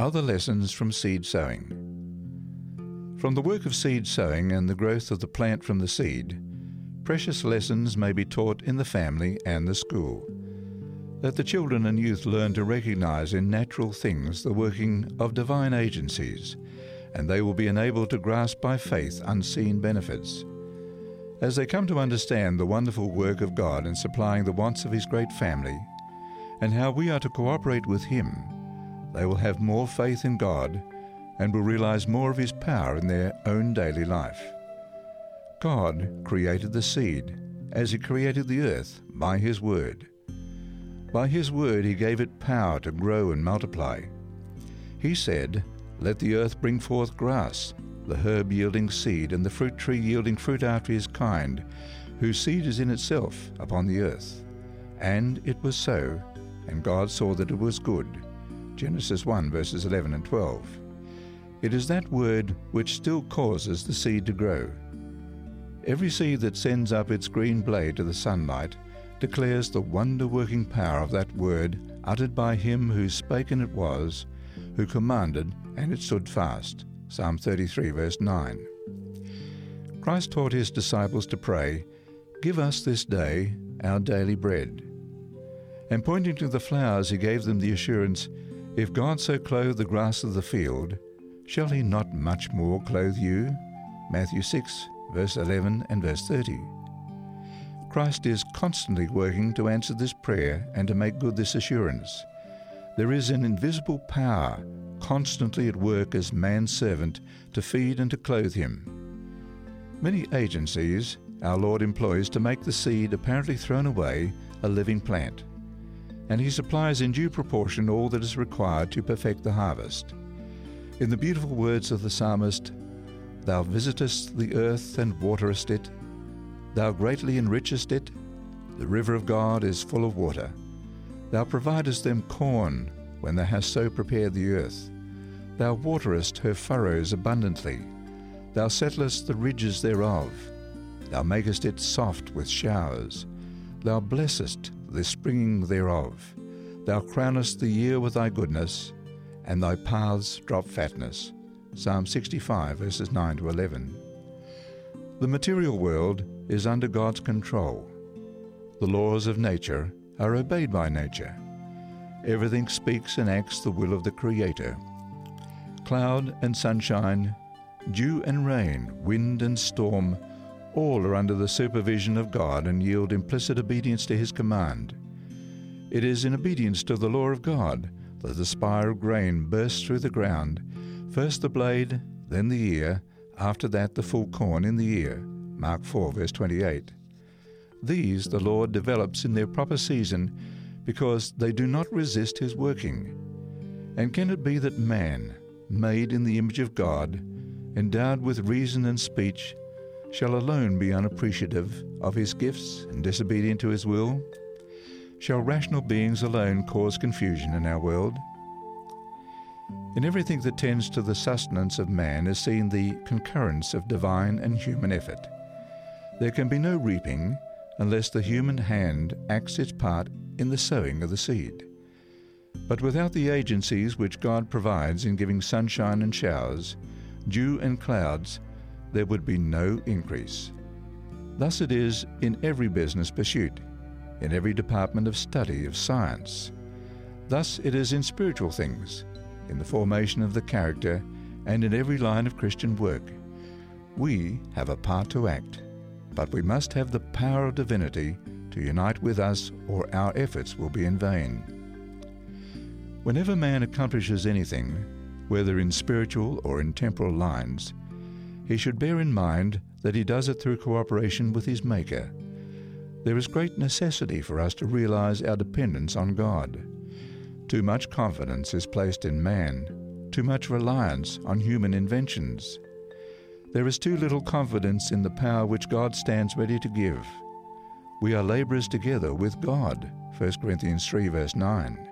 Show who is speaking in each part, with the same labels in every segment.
Speaker 1: Other lessons from seed sowing. From the work of seed sowing and the growth of the plant from the seed, precious lessons may be taught in the family and the school. Let the children and youth learn to recognize in natural things the working of divine agencies, and they will be enabled to grasp by faith unseen benefits. As they come to understand the wonderful work of God in supplying the wants of His great family, and how we are to cooperate with Him, they will have more faith in God and will realize more of His power in their own daily life. God created the seed, as He created the earth, by His Word. By His Word He gave it power to grow and multiply. He said, Let the earth bring forth grass, the herb yielding seed, and the fruit tree yielding fruit after his kind, whose seed is in itself upon the earth. And it was so, and God saw that it was good. Genesis 1 verses 11 and 12. It is that word which still causes the seed to grow. Every seed that sends up its green blade to the sunlight declares the wonder working power of that word uttered by him who spake and it was, who commanded and it stood fast. Psalm 33, verse 9. Christ taught his disciples to pray, Give us this day our daily bread. And pointing to the flowers, he gave them the assurance, if God so clothe the grass of the field, shall he not much more clothe you? Matthew 6, verse 11 and verse 30. Christ is constantly working to answer this prayer and to make good this assurance. There is an invisible power constantly at work as man's servant to feed and to clothe him. Many agencies our Lord employs to make the seed apparently thrown away a living plant and he supplies in due proportion all that is required to perfect the harvest. In the beautiful words of the psalmist, Thou visitest the earth and waterest it, Thou greatly enrichest it, the river of God is full of water. Thou providest them corn when thou hast so prepared the earth. Thou waterest her furrows abundantly. Thou settlest the ridges thereof. Thou makest it soft with showers. Thou blessest the springing thereof. Thou crownest the year with thy goodness, and thy paths drop fatness. Psalm 65, verses 9 to 11. The material world is under God's control. The laws of nature are obeyed by nature. Everything speaks and acts the will of the Creator. Cloud and sunshine, dew and rain, wind and storm, all are under the supervision of God and yield implicit obedience to His command. It is in obedience to the law of God that the spire of grain bursts through the ground, first the blade, then the ear, after that the full corn in the ear. Mark 4, verse 28. These the Lord develops in their proper season because they do not resist His working. And can it be that man, made in the image of God, endowed with reason and speech, shall alone be unappreciative of his gifts and disobedient to his will? Shall rational beings alone cause confusion in our world? In everything that tends to the sustenance of man is seen the concurrence of divine and human effort. There can be no reaping unless the human hand acts its part in the sowing of the seed. But without the agencies which God provides in giving sunshine and showers, dew and clouds, there would be no increase. Thus it is in every business pursuit, in every department of study of science. Thus it is in spiritual things, in the formation of the character, and in every line of Christian work. We have a part to act, but we must have the power of divinity to unite with us, or our efforts will be in vain. Whenever man accomplishes anything, whether in spiritual or in temporal lines, he should bear in mind that he does it through cooperation with his Maker. There is great necessity for us to realize our dependence on God. Too much confidence is placed in man, too much reliance on human inventions. There is too little confidence in the power which God stands ready to give. We are laborers together with God, 1 Corinthians 3, verse 9.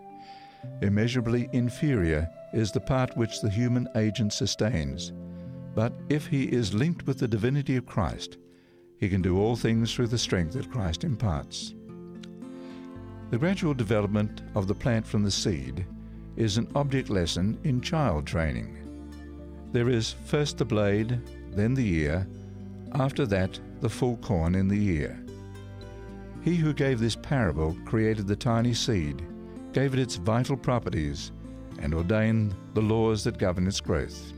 Speaker 1: Immeasurably inferior is the part which the human agent sustains but if he is linked with the divinity of Christ, he can do all things through the strength that Christ imparts. The gradual development of the plant from the seed is an object lesson in child training. There is first the blade, then the ear, after that the full corn in the ear. He who gave this parable created the tiny seed, gave it its vital properties, and ordained the laws that govern its growth.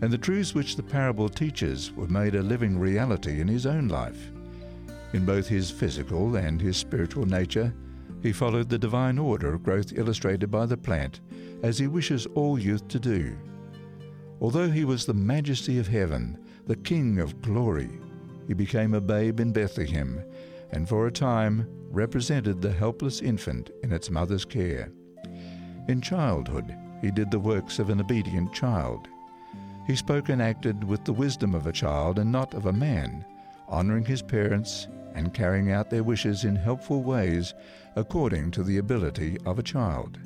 Speaker 1: And the truths which the parable teaches were made a living reality in his own life. In both his physical and his spiritual nature, he followed the divine order of growth illustrated by the plant, as he wishes all youth to do. Although he was the majesty of heaven, the King of glory, he became a babe in Bethlehem, and for a time represented the helpless infant in its mother's care. In childhood, he did the works of an obedient child. He spoke and acted with the wisdom of a child and not of a man, honoring his parents and carrying out their wishes in helpful ways according to the ability of a child.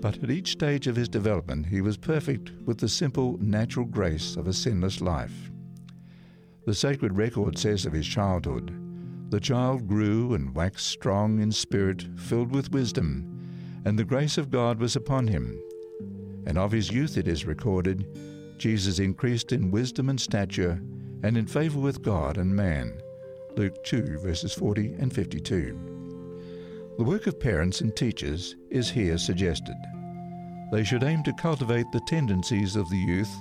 Speaker 1: But at each stage of his development, he was perfect with the simple, natural grace of a sinless life. The sacred record says of his childhood The child grew and waxed strong in spirit, filled with wisdom and the grace of God was upon him. And of his youth it is recorded, Jesus increased in wisdom and stature, and in favor with God and man. Luke 2, verses 40 and 52. The work of parents and teachers is here suggested. They should aim to cultivate the tendencies of the youth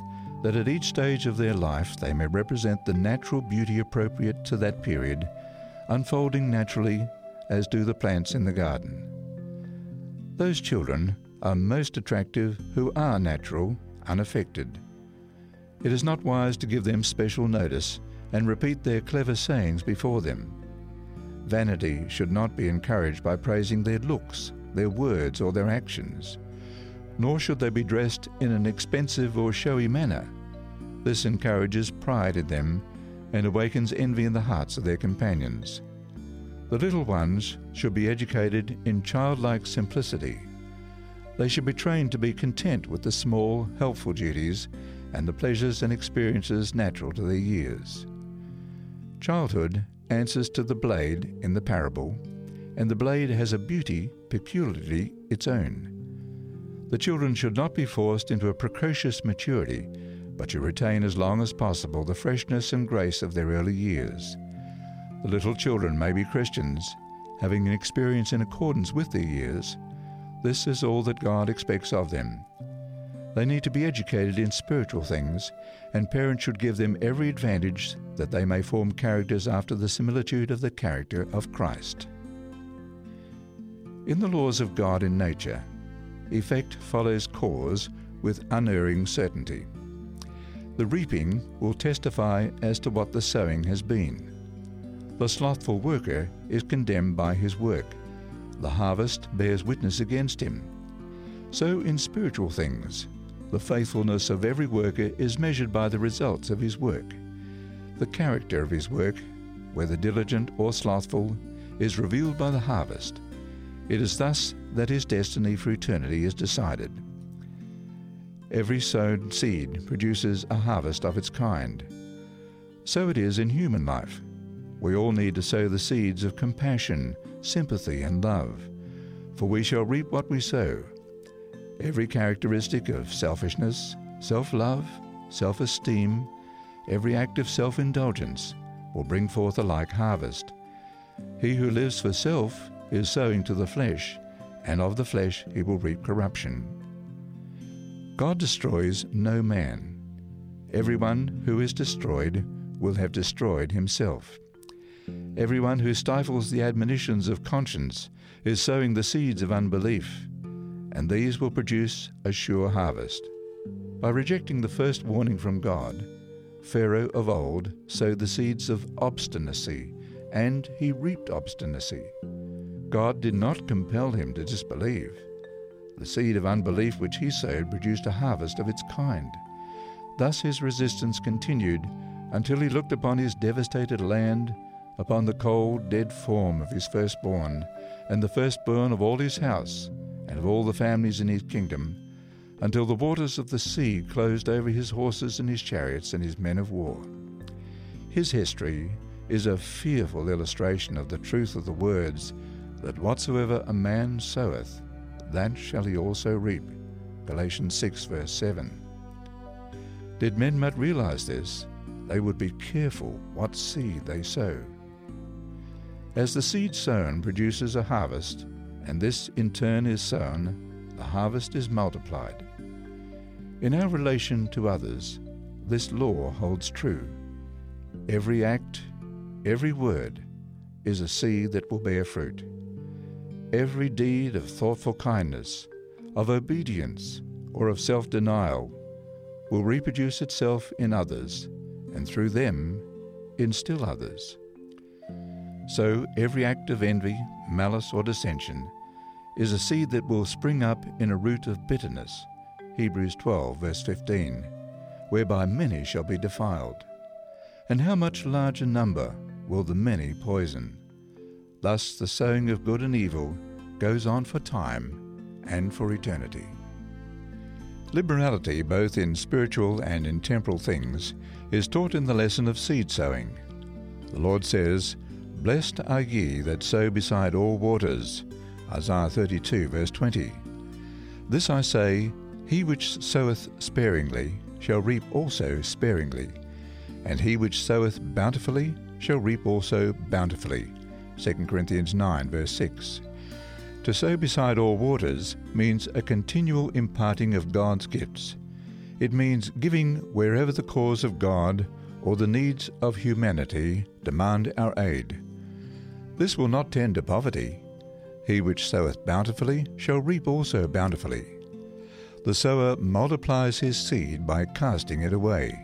Speaker 1: that at each stage of their life they may represent the natural beauty appropriate to that period, unfolding naturally as do the plants in the garden. Those children are most attractive who are natural, unaffected. It is not wise to give them special notice and repeat their clever sayings before them. Vanity should not be encouraged by praising their looks, their words, or their actions. Nor should they be dressed in an expensive or showy manner. This encourages pride in them and awakens envy in the hearts of their companions. The little ones should be educated in childlike simplicity. They should be trained to be content with the small, helpful duties and the pleasures and experiences natural to their years. Childhood answers to the blade in the parable, and the blade has a beauty peculiarly its own. The children should not be forced into a precocious maturity, but should retain as long as possible the freshness and grace of their early years. The little children may be Christians, having an experience in accordance with their years. This is all that God expects of them. They need to be educated in spiritual things, and parents should give them every advantage that they may form characters after the similitude of the character of Christ. In the laws of God in nature, effect follows cause with unerring certainty. The reaping will testify as to what the sowing has been. The slothful worker is condemned by his work. The harvest bears witness against him. So, in spiritual things, the faithfulness of every worker is measured by the results of his work. The character of his work, whether diligent or slothful, is revealed by the harvest. It is thus that his destiny for eternity is decided. Every sown seed produces a harvest of its kind. So it is in human life. We all need to sow the seeds of compassion, sympathy, and love, for we shall reap what we sow. Every characteristic of selfishness, self love, self esteem, every act of self indulgence will bring forth a like harvest. He who lives for self is sowing to the flesh, and of the flesh he will reap corruption. God destroys no man. Everyone who is destroyed will have destroyed himself. Everyone who stifles the admonitions of conscience is sowing the seeds of unbelief, and these will produce a sure harvest. By rejecting the first warning from God, Pharaoh of old sowed the seeds of obstinacy, and he reaped obstinacy. God did not compel him to disbelieve. The seed of unbelief which he sowed produced a harvest of its kind. Thus his resistance continued until he looked upon his devastated land upon the cold, dead form of his firstborn, and the firstborn of all his house, and of all the families in his kingdom, until the waters of the sea closed over his horses and his chariots and his men of war. His history is a fearful illustration of the truth of the words that whatsoever a man soweth, that shall he also reap. Galatians 6, verse 7. Did men but realize this, they would be careful what seed they sow. As the seed sown produces a harvest, and this in turn is sown, the harvest is multiplied. In our relation to others, this law holds true. Every act, every word, is a seed that will bear fruit. Every deed of thoughtful kindness, of obedience, or of self denial will reproduce itself in others, and through them, in still others. So every act of envy, malice, or dissension is a seed that will spring up in a root of bitterness. Hebrews 12, verse 15, whereby many shall be defiled. And how much larger number will the many poison? Thus the sowing of good and evil goes on for time and for eternity. Liberality, both in spiritual and in temporal things, is taught in the lesson of seed sowing. The Lord says, Blessed are ye that sow beside all waters. Isaiah 32, verse 20. This I say, He which soweth sparingly shall reap also sparingly, and he which soweth bountifully shall reap also bountifully. 2 Corinthians 9, verse 6. To sow beside all waters means a continual imparting of God's gifts. It means giving wherever the cause of God or the needs of humanity demand our aid. This will not tend to poverty. He which soweth bountifully shall reap also bountifully. The sower multiplies his seed by casting it away.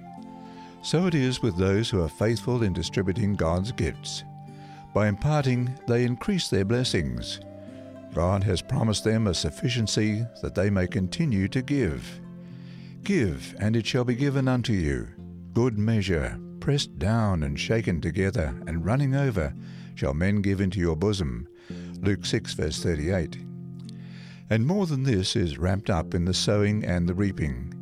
Speaker 1: So it is with those who are faithful in distributing God's gifts. By imparting, they increase their blessings. God has promised them a sufficiency that they may continue to give. Give, and it shall be given unto you. Good measure, pressed down and shaken together, and running over, shall men give into your bosom. Luke 6, verse 38. And more than this is wrapped up in the sowing and the reaping.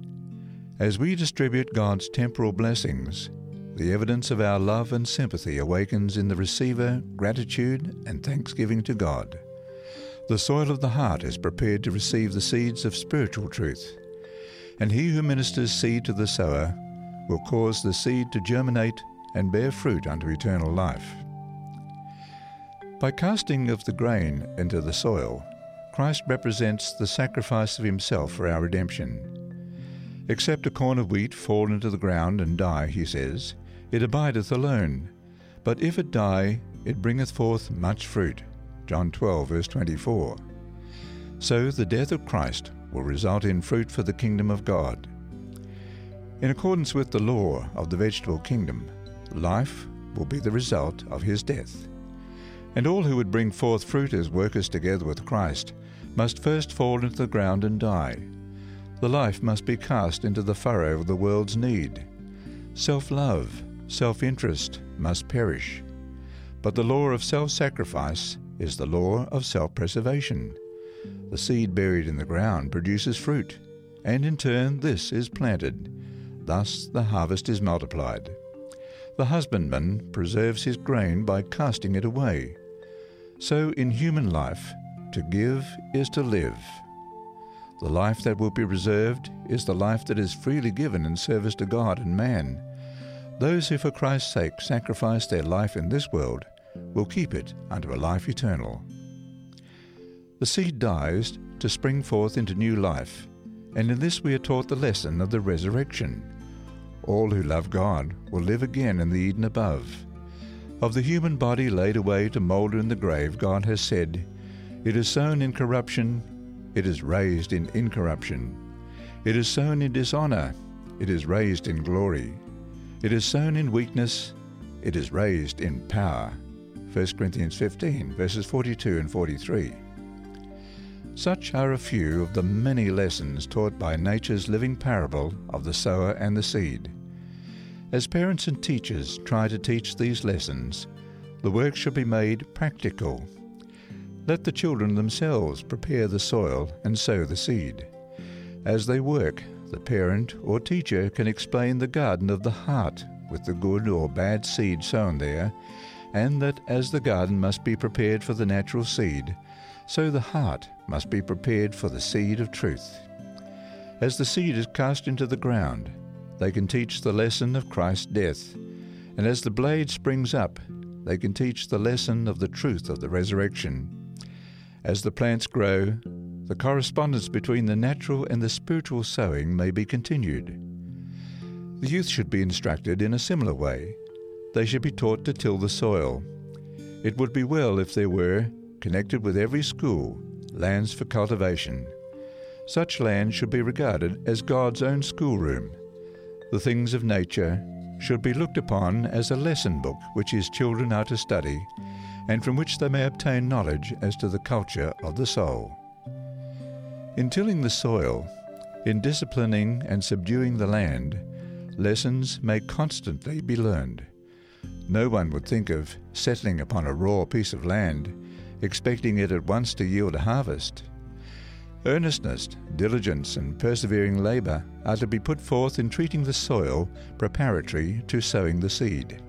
Speaker 1: As we distribute God's temporal blessings, the evidence of our love and sympathy awakens in the receiver gratitude and thanksgiving to God. The soil of the heart is prepared to receive the seeds of spiritual truth, and he who ministers seed to the sower will cause the seed to germinate and bear fruit unto eternal life. By casting of the grain into the soil, Christ represents the sacrifice of himself for our redemption. Except a corn of wheat fall into the ground and die, he says, it abideth alone. But if it die, it bringeth forth much fruit. John 12, verse 24. So the death of Christ will result in fruit for the kingdom of God. In accordance with the law of the vegetable kingdom, life will be the result of his death. And all who would bring forth fruit as workers together with Christ must first fall into the ground and die. The life must be cast into the furrow of the world's need. Self love, self interest must perish. But the law of self sacrifice is the law of self preservation. The seed buried in the ground produces fruit, and in turn this is planted. Thus the harvest is multiplied. The husbandman preserves his grain by casting it away. So in human life, to give is to live. The life that will be reserved is the life that is freely given in service to God and man. Those who for Christ's sake sacrifice their life in this world will keep it unto a life eternal. The seed dies to spring forth into new life, and in this we are taught the lesson of the resurrection. All who love God will live again in the Eden above. Of the human body laid away to moulder in the grave, God has said, It is sown in corruption, it is raised in incorruption. It is sown in dishonor, it is raised in glory. It is sown in weakness, it is raised in power. 1 Corinthians 15, verses 42 and 43. Such are a few of the many lessons taught by nature's living parable of the sower and the seed. As parents and teachers try to teach these lessons, the work should be made practical. Let the children themselves prepare the soil and sow the seed. As they work, the parent or teacher can explain the garden of the heart with the good or bad seed sown there and that as the garden must be prepared for the natural seed, so the heart must be prepared for the seed of truth. As the seed is cast into the ground, they can teach the lesson of Christ's death, and as the blade springs up, they can teach the lesson of the truth of the resurrection. As the plants grow, the correspondence between the natural and the spiritual sowing may be continued. The youth should be instructed in a similar way. They should be taught to till the soil. It would be well if there were, connected with every school, lands for cultivation. Such land should be regarded as God's own schoolroom. The things of nature should be looked upon as a lesson book which his children are to study, and from which they may obtain knowledge as to the culture of the soul. In tilling the soil, in disciplining and subduing the land, lessons may constantly be learned. No one would think of settling upon a raw piece of land, expecting it at once to yield a harvest. Earnestness, diligence, and persevering labour are to be put forth in treating the soil preparatory to sowing the seed.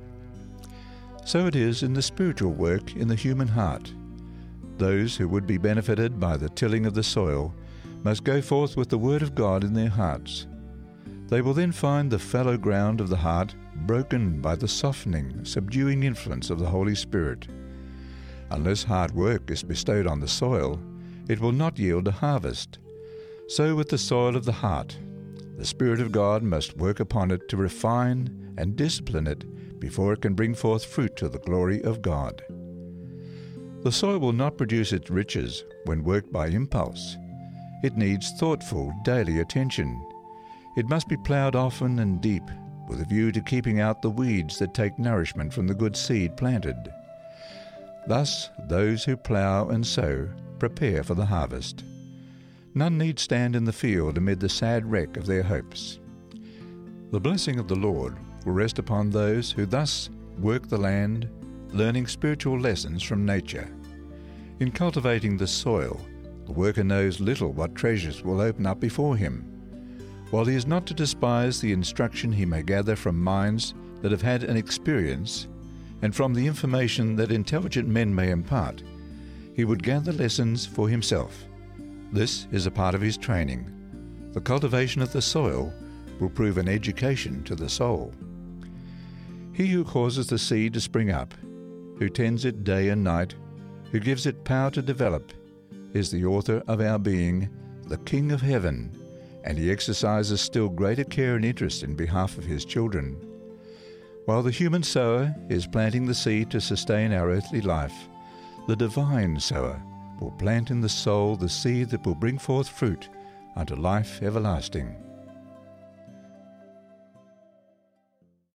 Speaker 1: So it is in the spiritual work in the human heart. Those who would be benefited by the tilling of the soil must go forth with the Word of God in their hearts. They will then find the fallow ground of the heart broken by the softening, subduing influence of the Holy Spirit. Unless hard work is bestowed on the soil, it will not yield a harvest. So with the soil of the heart, the Spirit of God must work upon it to refine and discipline it before it can bring forth fruit to the glory of God. The soil will not produce its riches when worked by impulse. It needs thoughtful, daily attention. It must be ploughed often and deep, with a view to keeping out the weeds that take nourishment from the good seed planted. Thus, those who plough and sow prepare for the harvest. None need stand in the field amid the sad wreck of their hopes. The blessing of the Lord will rest upon those who thus work the land, learning spiritual lessons from nature. In cultivating the soil, the worker knows little what treasures will open up before him. While he is not to despise the instruction he may gather from minds that have had an experience, and from the information that intelligent men may impart, he would gather lessons for himself. This is a part of his training. The cultivation of the soil will prove an education to the soul. He who causes the seed to spring up, who tends it day and night, who gives it power to develop, is the author of our being, the King of heaven, and he exercises still greater care and interest in behalf of his children. While the human sower is planting the seed to sustain our earthly life, the divine sower will plant in the soul the seed that will bring forth fruit unto life everlasting.